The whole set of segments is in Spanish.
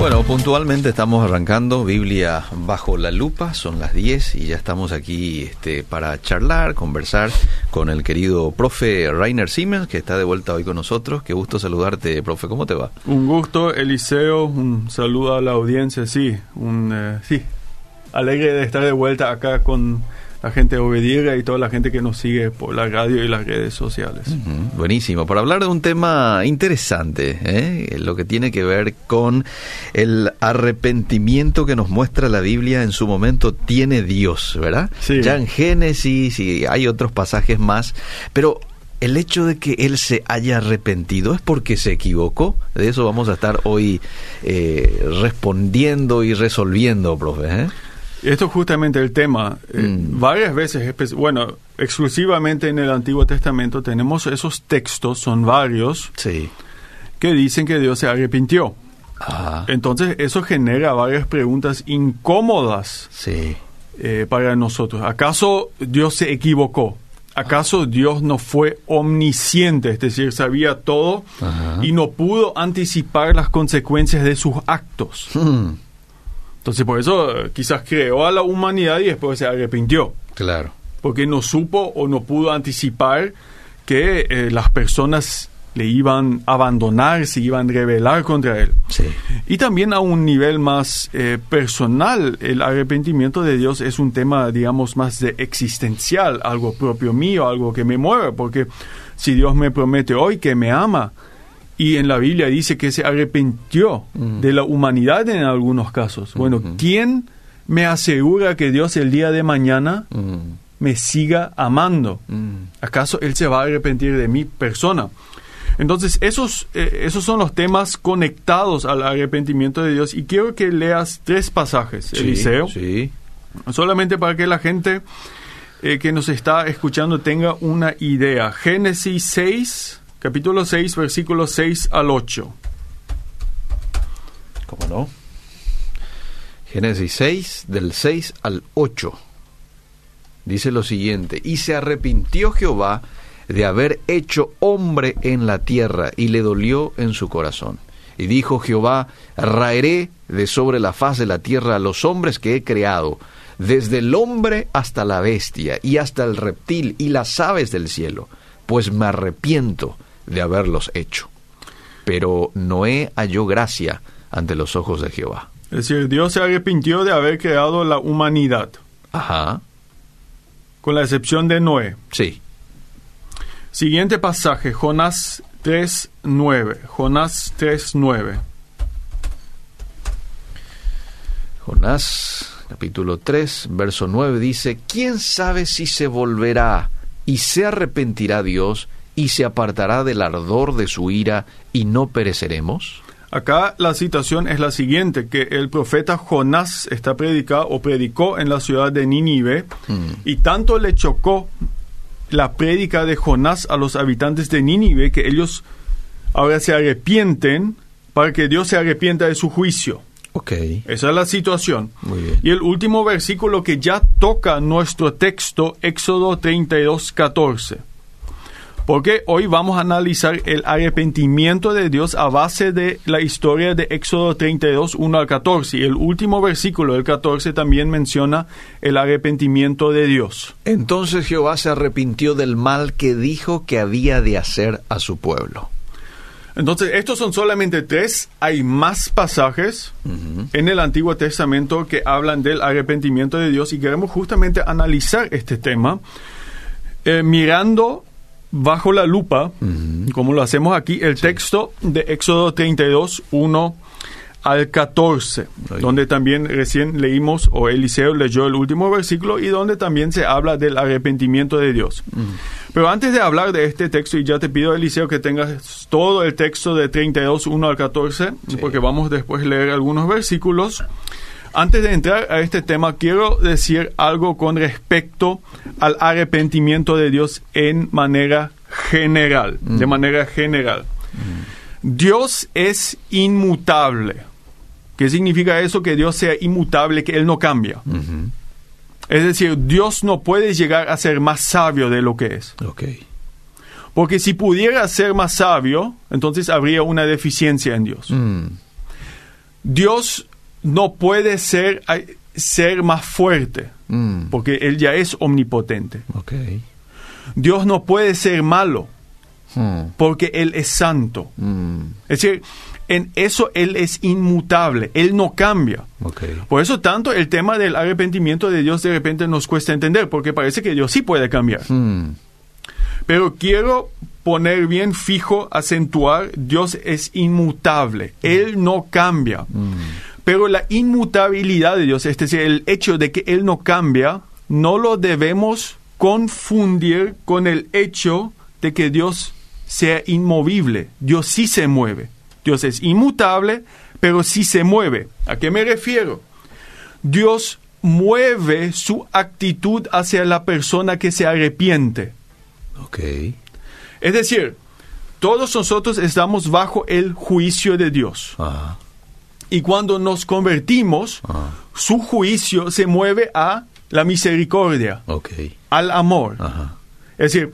Bueno, puntualmente estamos arrancando Biblia bajo la lupa, son las 10 y ya estamos aquí este, para charlar, conversar con el querido profe Rainer Siemens, que está de vuelta hoy con nosotros. Qué gusto saludarte, profe, ¿cómo te va? Un gusto, Eliseo, un saludo a la audiencia, sí, un, eh, sí, alegre de estar de vuelta acá con la gente obediega y toda la gente que nos sigue por la radio y las redes sociales. Buenísimo, para hablar de un tema interesante, ¿eh? lo que tiene que ver con el arrepentimiento que nos muestra la Biblia en su momento tiene Dios, ¿verdad? Sí. Ya en Génesis y hay otros pasajes más, pero el hecho de que él se haya arrepentido es porque se equivocó. De eso vamos a estar hoy eh, respondiendo y resolviendo, profe. ¿eh? Esto es justamente el tema. Eh, Mm. varias veces, bueno, exclusivamente en el Antiguo Testamento tenemos esos textos, son varios, Sí. que dicen que Dios se arrepintió. Ah, Entonces eso genera varias preguntas incómodas sí. eh, para nosotros. ¿Acaso Dios se equivocó? ¿Acaso Dios no fue omnisciente, es decir, sabía todo Ajá. y no pudo anticipar las consecuencias de sus actos? Hmm, Entonces por eso eh, quizás creó a la humanidad y después se arrepintió, claro. porque no supo o no pudo anticipar que eh, las personas le iban a abandonar, se iban a rebelar contra él. Sí. Y también a un nivel más eh, personal, el arrepentimiento de Dios es un tema, digamos, más de existencial, algo propio mío, algo que me mueve, porque si Dios me promete hoy que me ama, y en la Biblia dice que se arrepintió de la humanidad en algunos casos, bueno. ¿quién me asegura que Dios el día de mañana me siga amando? mm. ¿Acaso Él se va a arrepentir de mi persona? Entonces, esos, eh, esos son los temas conectados al arrepentimiento de Dios. Y quiero que leas tres pasajes, Sí, Eliseo, Sí. solamente para que la gente eh, que nos está escuchando tenga una idea. Génesis 6, capítulo 6, versículos 6 al 8. ¿Cómo no? Génesis 6, del 6 al 8. Dice lo siguiente, y se arrepintió Jehová de haber hecho hombre en la tierra, y le dolió en su corazón. Y dijo Jehová, raeré de sobre la faz de la tierra a los hombres que he creado, desde el hombre hasta la bestia, y hasta el reptil y las aves del cielo, pues me arrepiento de haberlos hecho. Pero Noé halló gracia ante los ojos de Jehová. Es decir, Dios se arrepintió de haber creado la humanidad, Ajá, con la excepción de Noé. sí. Siguiente pasaje, Jonás 3, 9. Jonás 3, 9. Jonás capítulo 3, verso 9 dice, ¿quién sabe si se volverá y se arrepentirá Dios y se apartará del ardor de su ira y no pereceremos? Acá la situación es la siguiente, que el profeta Jonás está predicado o predicó en la ciudad de Nínive Mm. y tanto le chocó la prédica de Jonás a los habitantes de Nínive que ellos ahora se arrepienten para que Dios se arrepienta de su juicio. Ok, Esa es la situación. muy bien. Y el último versículo que ya toca nuestro texto, Éxodo 32, 14. Porque hoy vamos a analizar el arrepentimiento de Dios a base de la historia de Éxodo 32, 1 al 14. Y el último versículo, el 14, también menciona el arrepentimiento de Dios. Entonces Jehová se arrepintió del mal que dijo que había de hacer a su pueblo. Entonces, estos son solamente tres. Hay más pasajes en el Antiguo Testamento que hablan del arrepentimiento de Dios y queremos justamente analizar este tema eh, mirando bajo la lupa, como lo hacemos aquí, el texto de Éxodo 32, 1 al 14, Ahí. donde también recién leímos, o Eliseo leyó el último versículo, y donde también se habla del arrepentimiento de Dios. Pero antes de hablar de este texto, y ya te pido, Eliseo, que tengas todo el texto de 32, 1 al 14, Sí. porque vamos después a leer algunos versículos. Antes de entrar a este tema, quiero decir algo con respecto al arrepentimiento de Dios en manera general, de manera general. Dios es inmutable. ¿Qué significa eso? Que Dios sea inmutable, que Él no cambia. Es decir, Dios no puede llegar a ser más sabio de lo que es. Ok. Porque si pudiera ser más sabio, entonces habría una deficiencia en Dios. Mm. Dios no puede ser, ser más fuerte, Mm, porque Él ya es omnipotente. ok. Dios no puede ser malo, Mm, porque Él es santo. mm, Es decir, en eso Él es inmutable, Él no cambia. ok. Por eso tanto el tema del arrepentimiento de Dios de repente nos cuesta entender, porque parece que Dios sí puede cambiar. Pero quiero poner bien fijo, acentuar, Dios es inmutable, Él no cambia. mm, Pero la inmutabilidad de Dios, es decir, el hecho de que Él no cambia, no lo debemos confundir con el hecho de que Dios sea inmovible. Dios sí se mueve. Dios es inmutable, pero sí se mueve. ¿A qué me refiero? Dios mueve su actitud hacia la persona que se arrepiente. ok. Es decir, todos nosotros estamos bajo el juicio de Dios. Ajá, Y cuando nos convertimos, ajá, su juicio se mueve a la misericordia, al amor. Ajá. Es decir,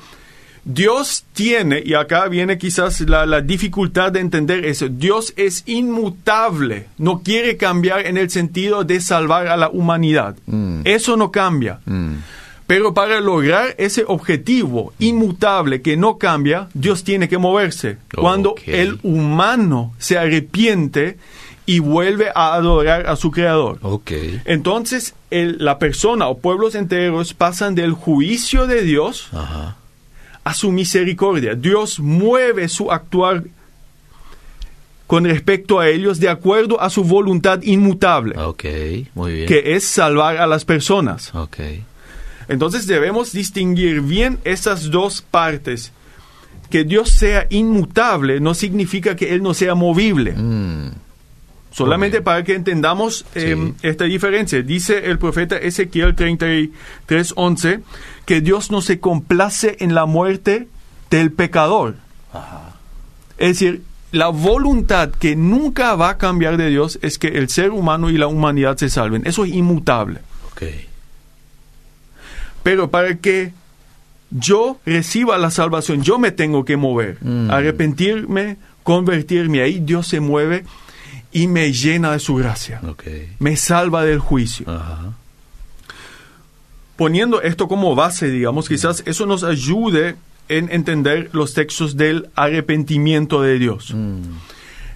Dios tiene, y acá viene quizás la, la dificultad de entender eso, Dios es inmutable, no quiere cambiar en el sentido de salvar a la humanidad. Mm. Eso no cambia. Mm, Pero para lograr ese objetivo inmutable que no cambia, Dios tiene que moverse. Cuando el humano se arrepiente y vuelve a adorar a su creador. ok. Entonces, el- la persona o pueblos enteros pasan del juicio de Dios Ajá. a su misericordia. Dios mueve su actuar con respecto a ellos de acuerdo a su voluntad inmutable, Ok, muy bien. que es salvar a las personas. Ok. Entonces debemos distinguir bien esas dos partes. Que Dios sea inmutable no significa que Él no sea movible. Mm, Solamente para que entendamos eh, Sí. esta diferencia. Dice el profeta Ezequiel 33:11 que Dios no se complace en la muerte del pecador. Es decir, la voluntad que nunca va a cambiar de Dios es que el ser humano y la humanidad se salven. Eso es inmutable. ok. Pero para que yo reciba la salvación, yo me tengo que mover, Mm. arrepentirme, convertirme. Ahí Dios se mueve y me llena de su gracia. Me salva del juicio. Ajá. Poniendo esto como base, digamos, quizás eso nos ayude en entender los textos del arrepentimiento de Dios. Mm,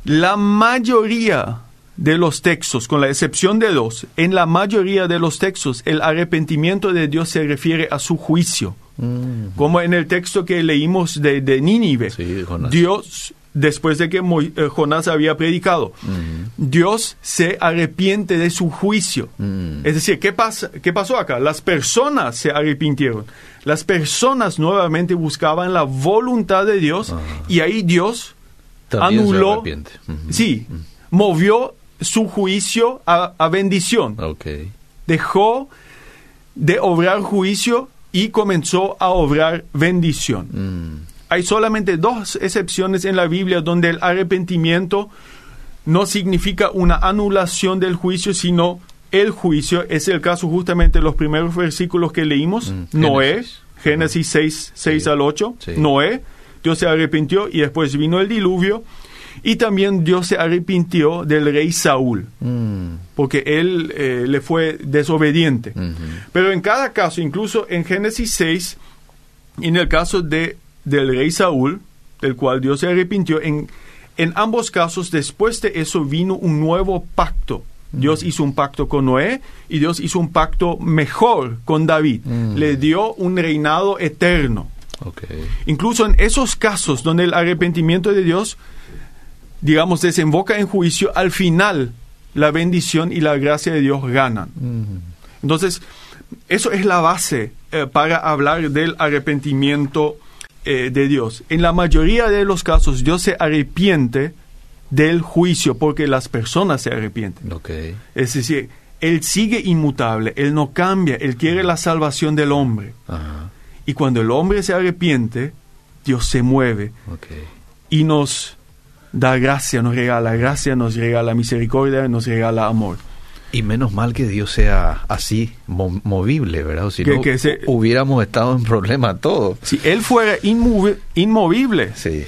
La mayoría de los textos, con la excepción de dos, en la mayoría de los textos el arrepentimiento de Dios se refiere a su juicio. mm, Como en el texto que leímos de, de Nínive. Sí. Dios, después de que Mo- eh, Jonás había predicado, mm, Dios se arrepiente de su juicio. mm. Es decir, ¿qué, pasa, ¿qué pasó acá? Las personas se arrepintieron. Las personas nuevamente buscaban la voluntad de Dios Ajá. y ahí Dios También se anuló, sí, movió su juicio a, a bendición. Ok. Dejó de obrar juicio y comenzó a obrar bendición. Mm, Hay solamente dos excepciones en la Biblia donde el arrepentimiento no significa una anulación del juicio, sino el juicio. Es el caso justamente de los primeros versículos que leímos. Mm, Noé, Génesis. Génesis 6, 6 Sí. al 8. Sí. Noé, Dios se arrepintió y después vino el diluvio. Y también Dios se arrepintió del rey Saúl, mm, porque él eh, le fue desobediente. Pero en cada caso, incluso en Génesis 6, y en el caso de, del rey Saúl, del cual Dios se arrepintió, en, en ambos casos, después de eso vino un nuevo pacto. Dios hizo un pacto con Noé y Dios hizo un pacto mejor con David. Mm. Le dio un reinado eterno. Incluso en esos casos donde el arrepentimiento de Dios, digamos, desemboca en juicio, al final la bendición y la gracia de Dios ganan. Entonces, eso es la base eh, para hablar del arrepentimiento eh, de Dios. En la mayoría de los casos, Dios se arrepiente del juicio porque las personas se arrepienten. Es decir, Él sigue inmutable, Él no cambia, Él quiere la salvación del hombre. Y cuando el hombre se arrepiente, Dios se mueve y nos da gracia, nos regala gracia, nos regala misericordia, nos regala amor. Y menos mal que Dios sea así, mo- movible, ¿verdad? O Si Que- no, que se- hubiéramos estado en problema todos. Si Él fuera inmovi- inmovible, Sí,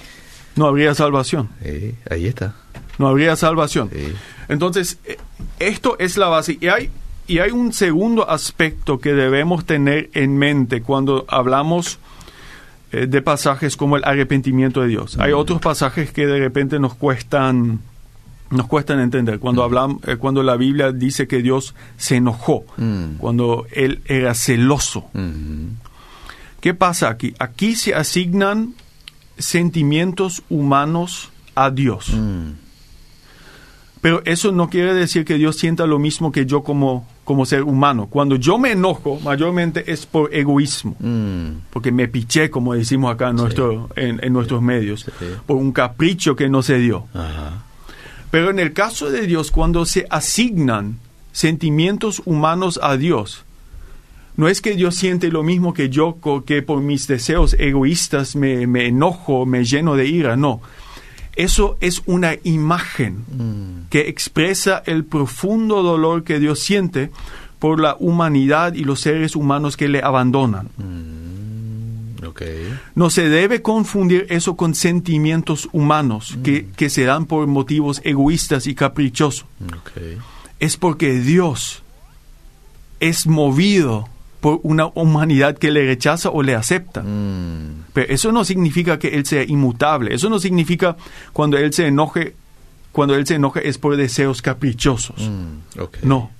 no habría salvación. sí, ahí está. No habría salvación. Sí. Entonces, eh, esto es la base. Y hay, y hay un segundo aspecto que debemos tener en mente cuando hablamos de pasajes como el arrepentimiento de Dios. Hay otros pasajes que de repente nos cuestan nos cuestan entender cuando hablan, eh, cuando la Biblia dice que Dios se enojó, Mm. cuando él era celoso. Ujú. ¿Qué pasa aquí? Aquí se asignan sentimientos humanos a Dios. Mm. Pero eso no quiere decir que Dios sienta lo mismo que yo como, como ser humano. Cuando yo me enojo, mayormente es por egoísmo, Mm. porque me piché, como decimos acá en, nuestro, en, en nuestros medios, Sí. por un capricho que no se dio. Ajá. Pero en el caso de Dios, cuando se asignan sentimientos humanos a Dios, no es que Dios siente lo mismo que yo, que por mis deseos egoístas me, me enojo, me lleno de ira, no. Eso es una imagen Mm. que expresa el profundo dolor que Dios siente por la humanidad y los seres humanos que le abandonan. Ok. No se debe confundir eso con sentimientos humanos que, que se dan por motivos egoístas y caprichosos. Es porque Dios es movido por una humanidad que le rechaza o le acepta. Mm. Pero eso no significa que Él sea inmutable. Eso no significa cuando Él se enoje, cuando Él se enoje es por deseos caprichosos. Mm. No.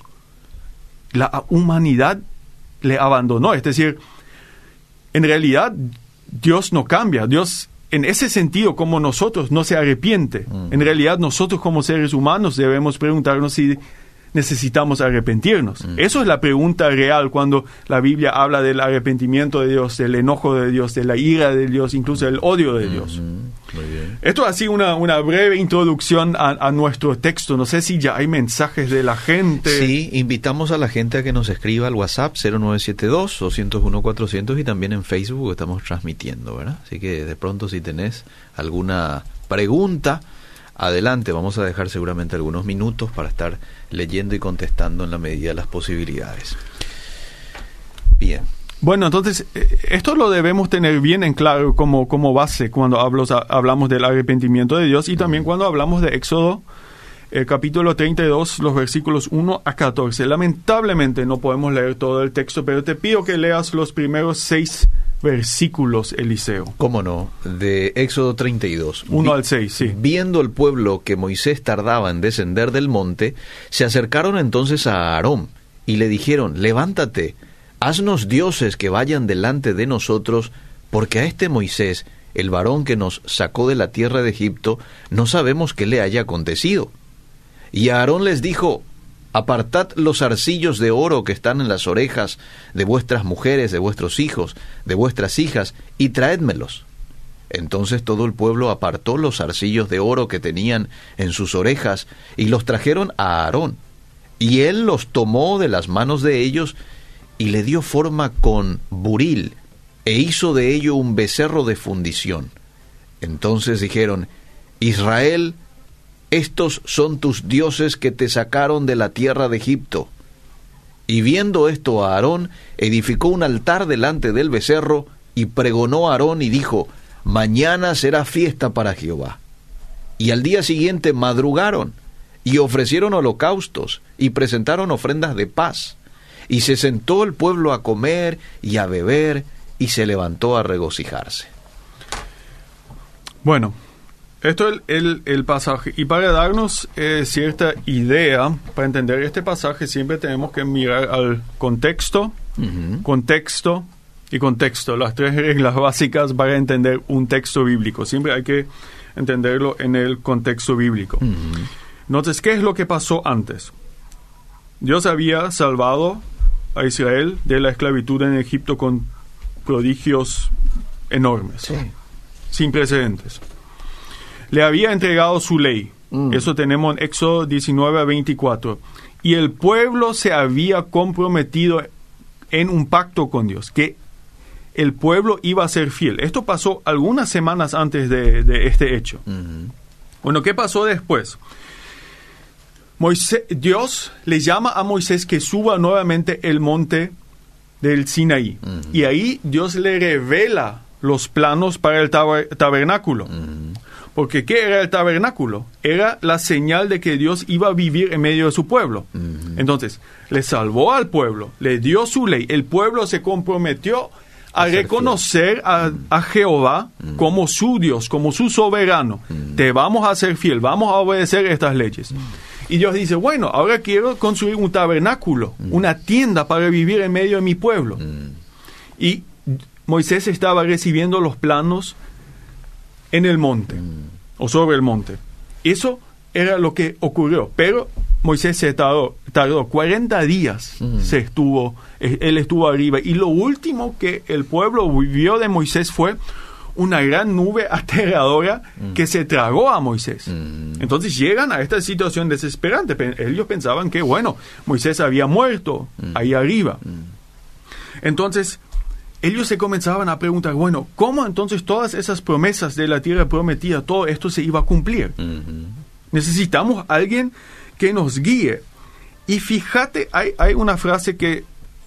La humanidad le abandonó. Es decir, en realidad Dios no cambia. Dios, en ese sentido, como nosotros, no se arrepiente. Mm. En realidad nosotros como seres humanos debemos preguntarnos si necesitamos arrepentirnos. Mm. Eso es la pregunta real cuando la Biblia habla del arrepentimiento de Dios, del enojo de Dios, de la ira de Dios, incluso del odio de Dios. Mm. Muy bien. Esto ha sido una, una breve introducción a, a nuestro texto. No sé si ya hay mensajes de la gente. Sí, invitamos a la gente a que nos escriba al WhatsApp 0972-201-400 y también en Facebook estamos transmitiendo, ¿verdad? Así que de pronto si tenés alguna pregunta, adelante, vamos a dejar seguramente algunos minutos para estar leyendo y contestando en la medida de las posibilidades. Bien. Bueno, entonces, eh, esto lo debemos tener bien en claro como, como base cuando hablamos del arrepentimiento de Dios y también cuando hablamos de Éxodo, eh, capítulo 32, los versículos 1 a 14. Lamentablemente no podemos leer todo el texto, pero te pido que leas los primeros seis versículos, Eliseo. ¿Cómo no? De Éxodo 32. 1 Vi- al 6, sí. Viendo el pueblo que Moisés tardaba en descender del monte, se acercaron entonces a Aarón y le dijeron, levántate, haznos dioses que vayan delante de nosotros, porque a este Moisés, el varón que nos sacó de la tierra de Egipto, no sabemos qué le haya acontecido. Y Aarón les dijo, Apartad los arcillos de oro que están en las orejas de vuestras mujeres, de vuestros hijos, de vuestras hijas, y traédmelos. Entonces todo el pueblo apartó los arcillos de oro que tenían en sus orejas y los trajeron a Aarón. Y él los tomó de las manos de ellos y le dio forma con buril e hizo de ello un becerro de fundición. Entonces dijeron, Israel, estos son tus dioses que te sacaron de la tierra de Egipto. Y viendo esto a Aarón, edificó un altar delante del becerro, y pregonó a Aarón y dijo, Mañana será fiesta para Jehová. Y al día siguiente madrugaron, y ofrecieron holocaustos, y presentaron ofrendas de paz. Y se sentó el pueblo a comer y a beber, y se levantó a regocijarse. Bueno, esto es el, el, el pasaje. Y para darnos eh, cierta idea, para entender este pasaje, siempre tenemos que mirar al contexto, contexto y contexto. Las tres reglas básicas para entender un texto bíblico. Siempre hay que entenderlo en el contexto bíblico. Entonces, ¿qué es lo que pasó antes? Dios había salvado a Israel de la esclavitud en Egipto con prodigios enormes Sí. sin precedentes. Le había entregado su ley. Mm. Eso tenemos en Éxodo 19 a 24. Y el pueblo se había comprometido en un pacto con Dios, que el pueblo iba a ser fiel. Esto pasó algunas semanas antes de, de este hecho. Bueno, ¿qué pasó después? Moisés, Dios le llama a Moisés que suba nuevamente el monte del Sinaí. Y ahí Dios le revela los planos para el taber- tabernáculo. Porque ¿qué era el tabernáculo? Era la señal de que Dios iba a vivir en medio de su pueblo. Entonces, le salvó al pueblo, le dio su ley, el pueblo se comprometió a reconocer a, a Jehová como su Dios, como su soberano. Te vamos a ser fiel, vamos a obedecer estas leyes. Y Dios dice, bueno, ahora quiero construir un tabernáculo, una tienda para vivir en medio de mi pueblo. Y Moisés estaba recibiendo los planos en el monte o sobre el monte. Eso era lo que ocurrió. Pero Moisés se tardó, tardó 40 días, se estuvo, eh, él estuvo arriba. Y lo último que el pueblo vivió de Moisés fue una gran nube aterradora que se tragó a Moisés. Entonces llegan a esta situación desesperante. Pe- Ellos pensaban que, bueno, Moisés había muerto ahí arriba. Entonces, ellos se comenzaban a preguntar, bueno, ¿cómo entonces todas esas promesas de la tierra prometida, todo esto se iba a cumplir? Necesitamos alguien que nos guíe. Y fíjate, hay, hay una frase que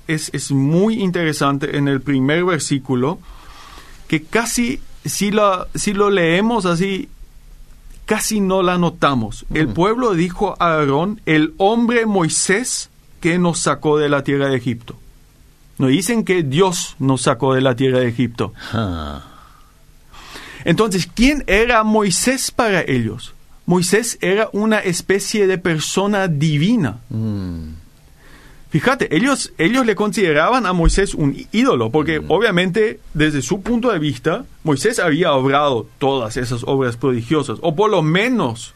es, es muy interesante en el primer versículo, que casi, si, la, si lo leemos así, casi no la notamos. El pueblo dijo a Aarón, el hombre Moisés que nos sacó de la tierra de Egipto. No dicen que Dios nos sacó de la tierra de Egipto. Ah, Entonces, ¿quién era Moisés para ellos? Moisés era una especie de persona divina. mm, Fíjate, ellos, ellos le consideraban a Moisés un ídolo, porque obviamente desde su punto de vista, Moisés había obrado todas esas obras prodigiosas, o por lo menos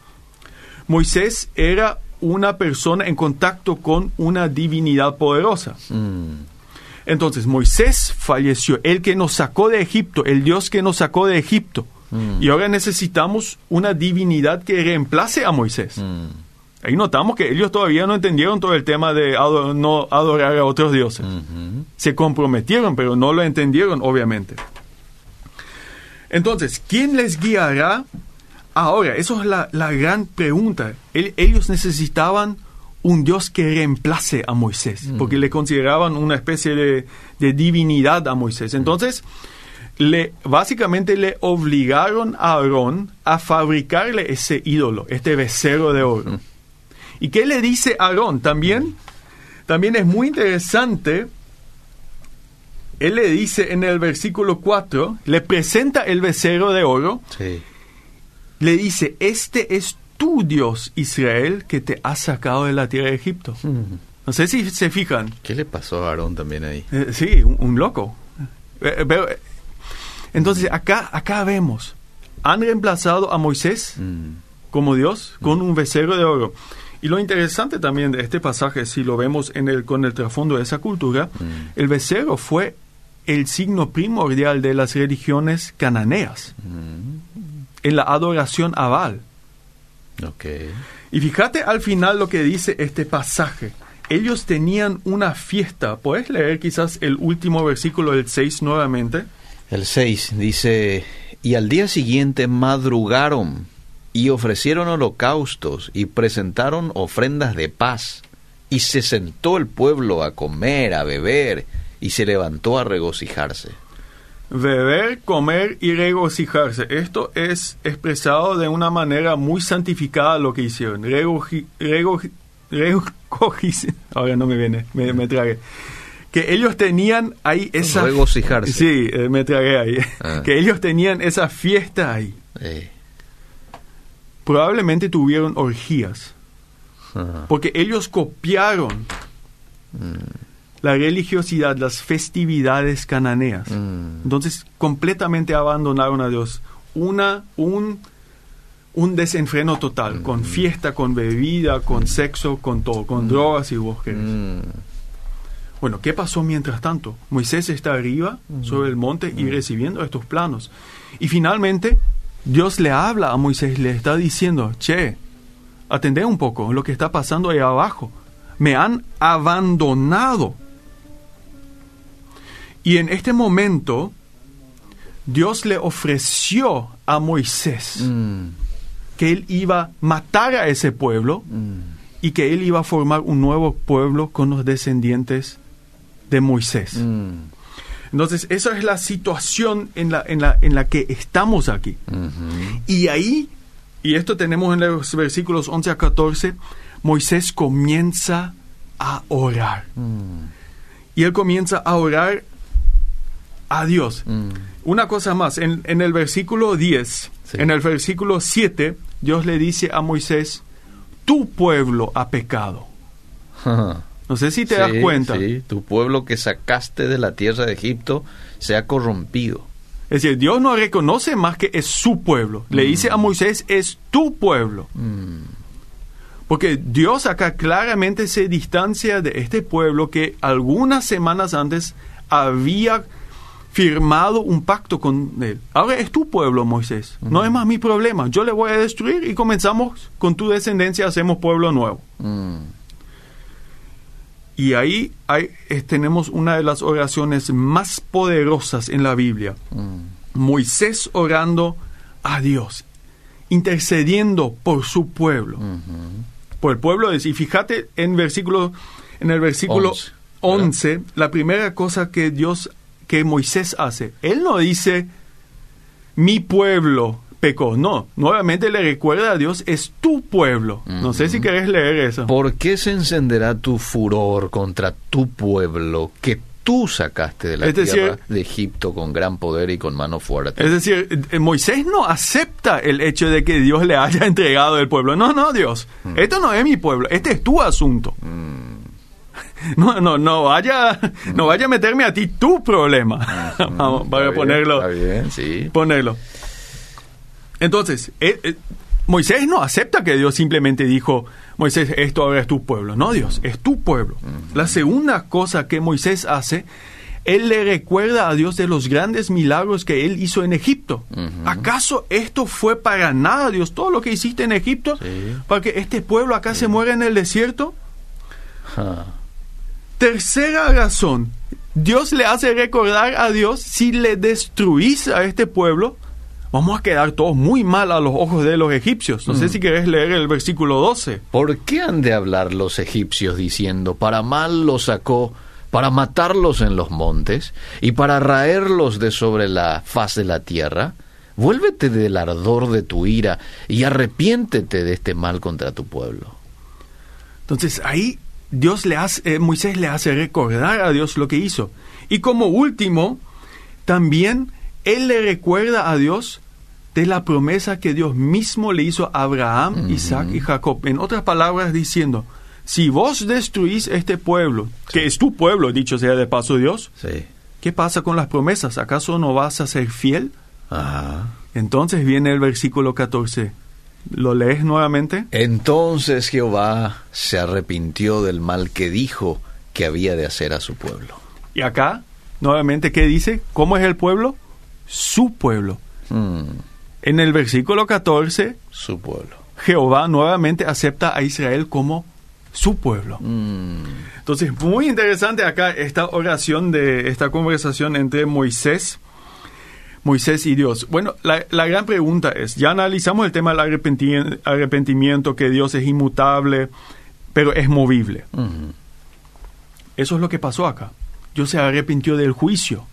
Moisés era una persona en contacto con una divinidad poderosa. mm, Entonces Moisés falleció, el que nos sacó de Egipto, el Dios que nos sacó de Egipto. Y ahora necesitamos una divinidad que reemplace a Moisés. mm, Ahí notamos que ellos todavía no entendieron todo el tema de no adorar a otros dioses. ujú. Se comprometieron, pero no lo entendieron, obviamente. Entonces, ¿quién les guiará ahora? Eso es la, la gran pregunta. El- ellos necesitaban un Dios que reemplace a Moisés, porque le consideraban una especie de, de divinidad a Moisés. Entonces, le, básicamente le obligaron a Aarón a fabricarle ese ídolo, este becerro de oro. ¿Y qué le dice Aarón? También, también es muy interesante. Él le dice en el versículo 4, le presenta el becerro de oro, Sí. le dice, este es tu Dios Israel que te ha sacado de la tierra de Egipto. Mm. No sé si se fijan. ¿Qué le pasó a Aarón también ahí? Eh, sí, un, un loco. Eh, eh, pero, entonces, acá, acá vemos, han reemplazado a Moisés Mm, como Dios con un becerro de oro. Y lo interesante también de este pasaje, si lo vemos en el, con el trasfondo de esa cultura, el becerro fue el signo primordial de las religiones cananeas, en la adoración a Baal. Ok. Y fíjate al final lo que dice este pasaje. Ellos tenían una fiesta. ¿Puedes leer quizás el último versículo del 6 nuevamente? El 6 dice, y al día siguiente madrugaron y ofrecieron holocaustos y presentaron ofrendas de paz. Y se sentó el pueblo a comer, a beber, y se levantó a regocijarse. Beber, comer y regocijarse. Esto es expresado de una manera muy santificada lo que hicieron. Regoji, regoji- regocojis- Ahora no me viene, me, me tragué. Que ellos tenían ahí esa... Regocijarse. Sí, eh, me tragué ahí. Ah. Que ellos tenían esa fiesta ahí. Eh, Probablemente tuvieron orgías. ajá. Porque ellos copiaron la religiosidad, las festividades cananeas. Mm, Entonces, completamente abandonaron a Dios. Una, un, un desenfreno total, con fiesta, con bebida, con sexo, con todo, con drogas y mm, Bueno, ¿qué pasó mientras tanto? Moisés está arriba, sobre el monte, y recibiendo estos planos. Y finalmente, Dios le habla a Moisés, le está diciendo, che, atendé un poco lo que está pasando ahí abajo. Me han abandonado. Y en este momento, Dios le ofreció a Moisés mm, que él iba a matar a ese pueblo mm. y que él iba a formar un nuevo pueblo con los descendientes de Moisés. Mm, Entonces, esa es la situación en la, en la, en la que estamos aquí. Ujú. Y ahí, y esto tenemos en los versículos 11 a 14, Moisés comienza a orar. Y él comienza a orar a Dios. mm. Una cosa más, en, en el versículo 10, Sí. en el versículo 7, Dios le dice a Moisés, tu pueblo ha pecado. No sé si te das cuenta. sí, tu pueblo que sacaste de la tierra de Egipto se ha corrompido. Es decir, Dios no reconoce más que es su pueblo. Le dice a Moisés, es tu pueblo. Mm, Porque Dios acá claramente se distancia de este pueblo que algunas semanas antes había firmado un pacto con él. Ahora es tu pueblo, Moisés. No es más mi problema. Yo le voy a destruir y comenzamos con tu descendencia, hacemos pueblo nuevo. mm, Y ahí hay- es- tenemos una de las oraciones más poderosas en la Biblia. mm. Moisés orando a Dios, intercediendo por su pueblo. Por el pueblo de Y fíjate en versículo, en el versículo Once, 11, la primera cosa que Dios, que Moisés hace, él no dice mi pueblo pecó, no, nuevamente le recuerda a Dios, es tu pueblo. No sé si querés leer eso. ¿Por qué se encenderá tu furor contra tu pueblo que tú sacaste de la Es decir- tierra de Egipto con gran poder y con mano fuerte? Es decir, eh, Moisés no acepta el hecho de que Dios le haya entregado el pueblo. No, no, Dios. Esto no es mi pueblo. Este es tu asunto. No, no, no vaya, no vaya a meterme a ti tu problema. Vamos, Está para bien, ponerlo. Está bien, sí. ponerlo. Entonces, eh, eh, Moisés no acepta que Dios simplemente dijo, Moisés, esto ahora es tu pueblo. No, Dios, es tu pueblo. La segunda cosa que Moisés hace, él le recuerda a Dios de los grandes milagros que él hizo en Egipto. ¿Acaso esto fue para nada, Dios, todo lo que hiciste en Egipto, Sí. para que este pueblo acá se muera en el desierto? Ah, Tercera razón, Dios le hace recordar a Dios, si le destruís a este pueblo, vamos a quedar todos muy mal a los ojos de los egipcios. No sé si querés leer el versículo 12. ¿Por qué han de hablar los egipcios diciendo, para mal los sacó, para matarlos en los montes y para raerlos de sobre la faz de la tierra? Vuélvete del ardor de tu ira y arrepiéntete de este mal contra tu pueblo. Entonces ahí Dios le hace, eh, Moisés le hace recordar a Dios lo que hizo. Y como último, también él le recuerda a Dios de la promesa que Dios mismo le hizo a Abraham, Isaac y Jacob. En otras palabras, diciendo, si vos destruís este pueblo, que es tu pueblo, dicho sea de paso Dios, Sí. ¿qué pasa con las promesas? ¿Acaso no vas a ser fiel? Ajá. Entonces viene el versículo 14. ¿Lo lees nuevamente? Entonces Jehová se arrepintió del mal que dijo que había de hacer a su pueblo. Y acá, nuevamente, ¿qué dice? ¿Cómo es el pueblo? Su pueblo. Mm, En el versículo 14, su pueblo. Jehová nuevamente acepta a Israel como su pueblo. Mm, Entonces, muy interesante acá esta oración de esta conversación entre Moisés, Moisés y Dios. Bueno, la, la gran pregunta es, ya analizamos el tema del arrepenti- arrepentimiento, que Dios es inmutable, pero es movible. Eso es lo que pasó acá. Dios se arrepintió del juicio.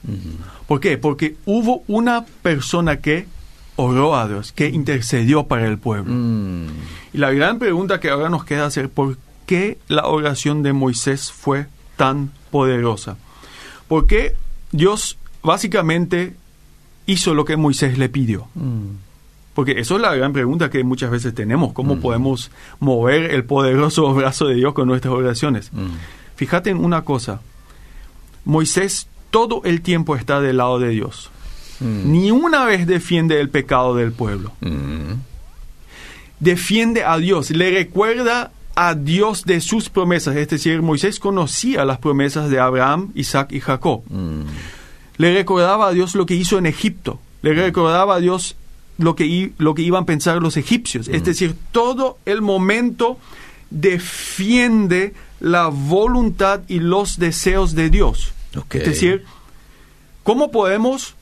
¿Por qué? Porque hubo una persona que oró a Dios, que intercedió para el pueblo. Mm, Y la gran pregunta que ahora nos queda hacer, ¿por qué la oración de Moisés fue tan poderosa? ¿Por qué Dios básicamente hizo lo que Moisés le pidió? mm. Porque eso es la gran pregunta que muchas veces tenemos, ¿cómo podemos mover el poderoso brazo de Dios con nuestras oraciones? Mm. Fíjate en una cosa, Moisés todo el tiempo está del lado de Dios. Mm. Ni una vez defiende el pecado del pueblo. Mm. Defiende a Dios, le recuerda a Dios de sus promesas. Es decir, Moisés conocía las promesas de Abraham, Isaac y Jacob. Mm. Le recordaba a Dios lo que hizo en Egipto. Le recordaba a Dios lo que, lo que iban a pensar los egipcios. Es decir, todo el momento defiende la voluntad y los deseos de Dios. Ok. Es decir, ¿cómo podemos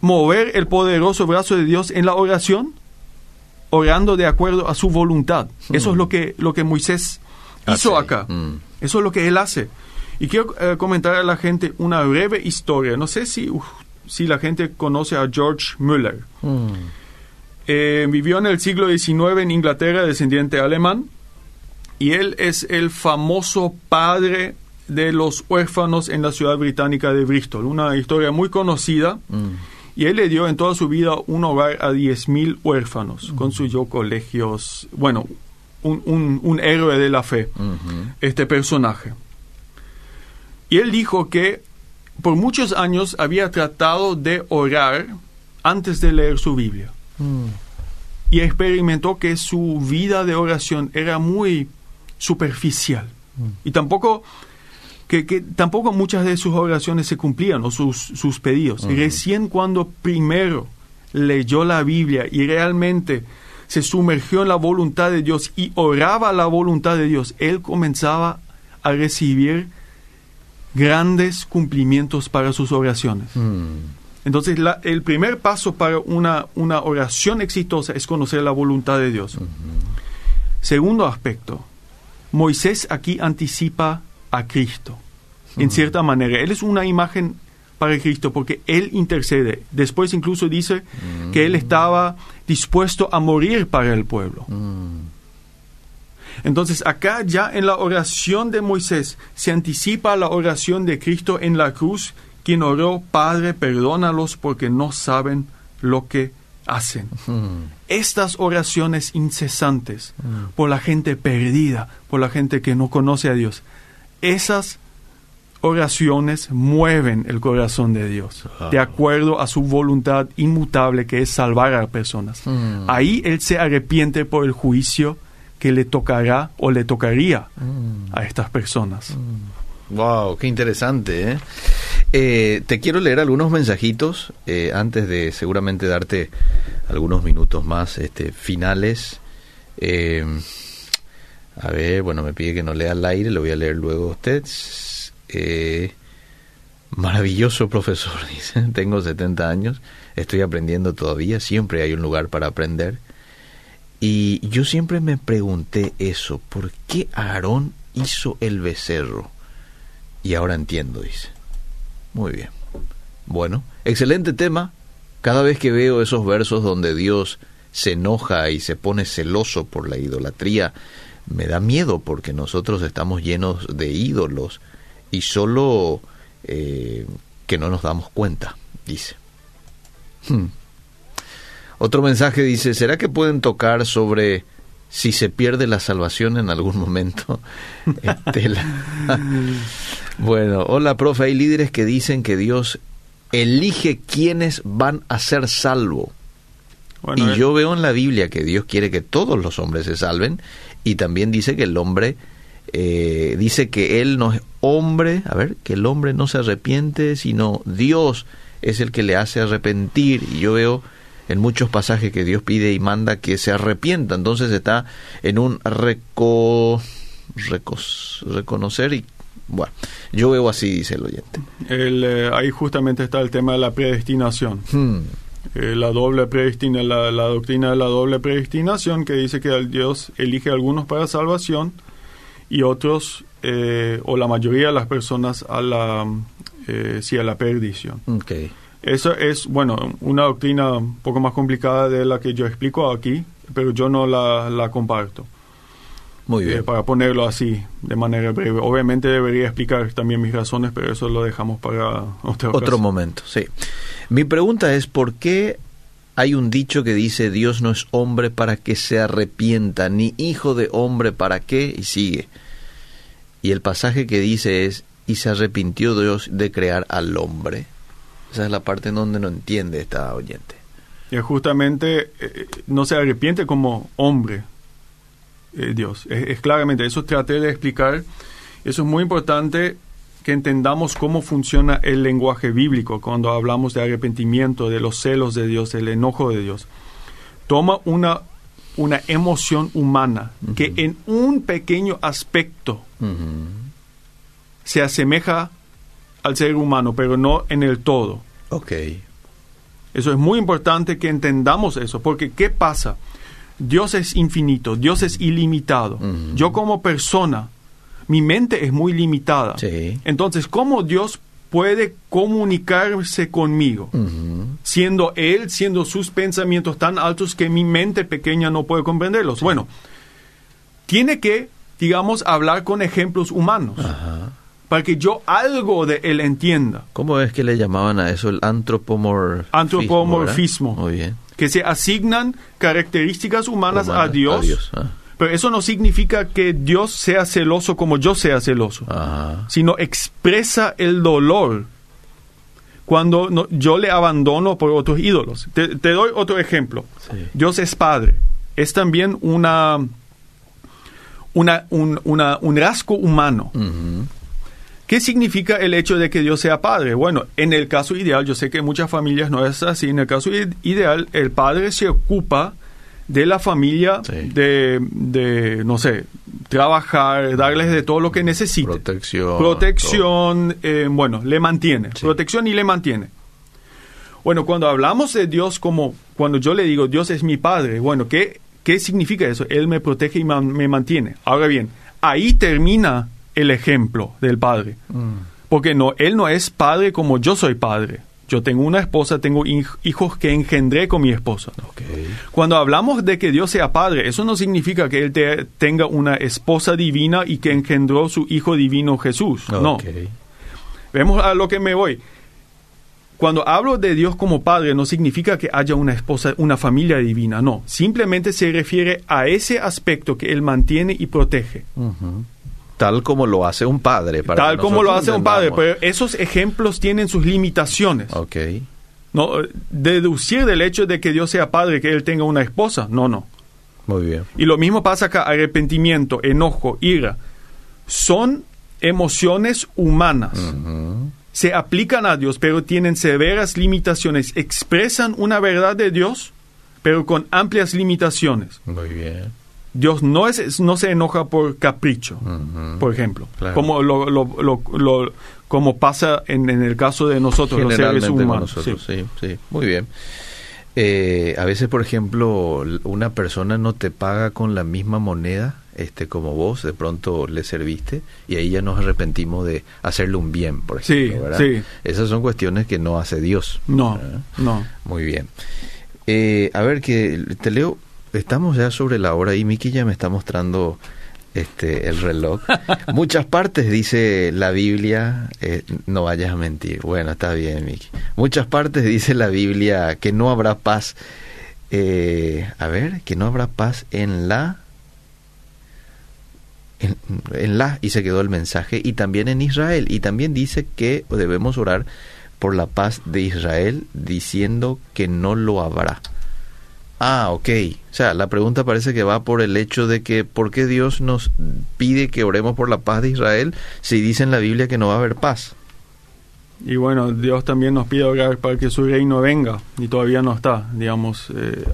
mover el poderoso brazo de Dios en la oración? Orando de acuerdo a su voluntad. Eso es lo que, lo que Moisés hizo Hace. acá. Mm. Eso es lo que él hace. Y quiero eh, comentar a la gente una breve historia. No sé si, uf, si la gente conoce a George Müller. Mm. Eh, vivió en el siglo XIX en Inglaterra, descendiente alemán, y él es el famoso padre de los huérfanos en la ciudad británica de Bristol, una historia muy conocida, Mm. y él le dio en toda su vida un hogar a 10.000 huérfanos, construyó colegios, bueno, un, un- un héroe de la fe, Ujú. este personaje. Y él dijo que por muchos años había tratado de orar antes de leer su Biblia Mm. y experimentó que su vida de oración era muy superficial y tampoco que, que tampoco muchas de sus oraciones se cumplían o sus, sus pedidos. Y recién cuando primero leyó la Biblia y realmente se sumergió en la voluntad de Dios y oraba la voluntad de Dios, él comenzaba a recibir grandes cumplimientos para sus oraciones. Mm. Entonces, la- el primer paso para una, una oración exitosa es conocer la voluntad de Dios. Segundo aspecto, Moisés aquí anticipa a Cristo, en cierta manera. Él es una imagen para Cristo porque Él intercede. Después incluso dice que Él estaba dispuesto a morir para el pueblo. Entonces acá ya en la oración de Moisés se anticipa la oración de Cristo en la cruz, quien oró, Padre, perdónalos porque no saben lo que hacen. Estas oraciones incesantes por la gente perdida, por la gente que no conoce a Dios, esas oraciones mueven el corazón de Dios de acuerdo a su voluntad inmutable que es salvar a personas. Mm. Ahí Él se arrepiente por el juicio que le tocará o le tocaría Mm. a estas personas. Wow, qué interesante. ¿eh? Eh, te quiero leer algunos mensajitos eh, antes de seguramente darte algunos minutos más este, finales. Eh, a ver, bueno, me pide que no lea al aire, lo voy a leer luego a usted. Eh, maravilloso profesor, dice. Tengo 70 años, estoy aprendiendo todavía, siempre hay un lugar para aprender. Y yo siempre me pregunté eso, ¿por qué Aarón hizo el becerro? Y ahora entiendo, dice. Muy bien. Bueno, excelente tema. Cada vez que veo esos versos donde Dios se enoja y se pone celoso por la idolatría, me da miedo porque nosotros estamos llenos de ídolos y solo eh, que no nos damos cuenta, dice. Hmm. Otro mensaje dice, ¿será que pueden tocar sobre si se pierde la salvación en algún momento? Estela. bueno, hola, profe, hay líderes que dicen que Dios elige quienes van a ser salvos. Bueno, y eh, yo veo en la Biblia que Dios quiere que todos los hombres se salven y también dice que el hombre eh, dice que él no es hombre, a ver, que el hombre no se arrepiente, sino Dios es el que le hace arrepentir. Y yo veo en muchos pasajes que Dios pide y manda que se arrepienta. Entonces está en un reco, recos- reconocer y bueno, yo veo así, dice el oyente. el, eh, ahí justamente está el tema de la predestinación. Hmm, Eh, la doble predestina, la, la doctrina de la doble predestinación que dice que Dios elige a algunos para salvación y otros eh, o la mayoría de las personas a la eh, sí a la perdición. Eso es bueno una doctrina un poco más complicada de la que yo explico aquí, pero yo no la, la comparto. Muy Eh, bien. para ponerlo así de manera breve. Obviamente debería explicar también mis razones, pero eso lo dejamos para otra Otro ocasión. momento, sí. Mi pregunta es, ¿por qué hay un dicho que dice Dios no es hombre para que se arrepienta, ni hijo de hombre para qué? Y sigue. Y el pasaje que dice es, y se arrepintió Dios de crear al hombre. Esa es la parte en donde no entiende esta oyente. Y justamente eh, no se arrepiente como hombre eh, Dios. Es, es claramente, eso traté de explicar. Eso es muy importante que entendamos cómo funciona el lenguaje bíblico cuando hablamos de arrepentimiento, de los celos de Dios, del enojo de Dios. Toma una, una emoción humana que en un pequeño aspecto se asemeja al ser humano, pero no en el todo. Ok. Eso es muy importante que entendamos eso, porque ¿qué pasa? Dios es infinito, Dios es ilimitado. Yo como persona mi mente es muy limitada. Sí. Entonces, ¿cómo Dios puede comunicarse conmigo? Siendo Él, siendo sus pensamientos tan altos que mi mente pequeña no puede comprenderlos. Bueno, tiene que, digamos, hablar con ejemplos humanos. Para que yo algo de Él entienda. ¿Cómo es que le llamaban a eso el antropomorfismo? Antropomorfismo. Muy bien. Que se asignan características humanas, a Humanas, Dios. ah. Pero eso no significa que Dios sea celoso como yo sea celoso. Ajá. sino expresa el dolor cuando no- yo le abandono por otros ídolos. Te, te doy otro ejemplo. Sí. Dios es Padre. Es también una, una, un, una- un rasgo humano. Ujú. ¿Qué significa el hecho de que Dios sea Padre? Bueno, en el caso ideal, yo sé que en muchas familias no es así, en el caso ideal, el Padre se ocupa de la familia, Sí. de, de, no sé, trabajar, darles de todo lo que necesiten. Protección. Protección, eh, bueno, le mantiene. Sí. Protección y le mantiene. Bueno, cuando hablamos de Dios como, cuando yo le digo Dios es mi Padre, bueno, ¿qué, qué significa eso? Él me protege y man- me mantiene. Ahora bien, ahí termina el ejemplo del Padre. Mm. Porque no, Él no es Padre como yo soy Padre. Yo tengo una esposa, tengo hij- hijos que engendré con mi esposa. Cuando hablamos de que Dios sea Padre, eso no significa que Él te- tenga una esposa divina y que engendró su Hijo divino Jesús. No. Vemos a lo que me voy. Cuando hablo de Dios como Padre, no significa que haya una esposa, una familia divina, no. Simplemente se refiere a ese aspecto que Él mantiene y protege. Tal como lo hace un padre. Para Tal como lo hace un padre, pero esos ejemplos tienen sus limitaciones. Ok. No, deducir del hecho de que Dios sea Padre, que Él tenga una esposa, no, no. Muy bien. Y lo mismo pasa acá, arrepentimiento, enojo, ira. Son emociones humanas. Se aplican a Dios, pero tienen severas limitaciones. Expresan una verdad de Dios, pero con amplias limitaciones. Muy bien. Dios no, es, no se enoja por capricho, por ejemplo, Claro. como, lo, lo- lo- lo- como pasa en, en el caso de nosotros, los seres humanos. nosotros, sí. sí. sí, Muy bien. Eh, a veces, por ejemplo, una persona no te paga con la misma moneda este, como vos, de pronto le serviste y ahí ya nos arrepentimos de hacerle un bien, por Sí, ejemplo. ¿verdad? sí. Esas son cuestiones que no hace Dios. No, ¿verdad? no. Muy bien. Eh, a ver, que te leo, estamos ya sobre la hora y Miki ya me está mostrando este el reloj. Muchas partes dice la Biblia, eh, no vayas a mentir. Bueno, está bien, Miki. Muchas partes dice la Biblia que no habrá paz. eh, a ver, que no habrá paz en la en, en la y se quedó el mensaje y también en Israel y también dice que debemos orar por la paz de Israel diciendo que no lo habrá. Ah, ok. O sea, la pregunta parece que va por el hecho de que ¿por qué Dios nos pide que oremos por la paz de Israel si dice en la Biblia que no va a haber paz? Y bueno, Dios también nos pide orar para que su reino venga y todavía no está, digamos. eh,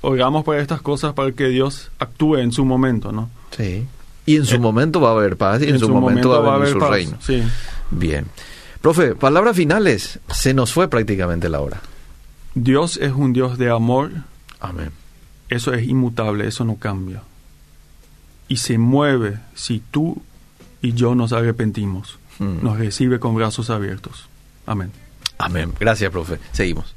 oramos por estas cosas para que Dios actúe en su momento, ¿no? Sí. Y en su Eh, momento va a haber paz y en, su, momento, va a haber su paz, reino. Sí. Bien. Profe, palabras finales. Se nos fue prácticamente la hora. Dios es un Dios de amor, Amén. eso es inmutable, eso no cambia. Y se mueve si tú y yo nos arrepentimos. Mm. Nos recibe con brazos abiertos. Amén. Amén. Gracias, profe. Seguimos.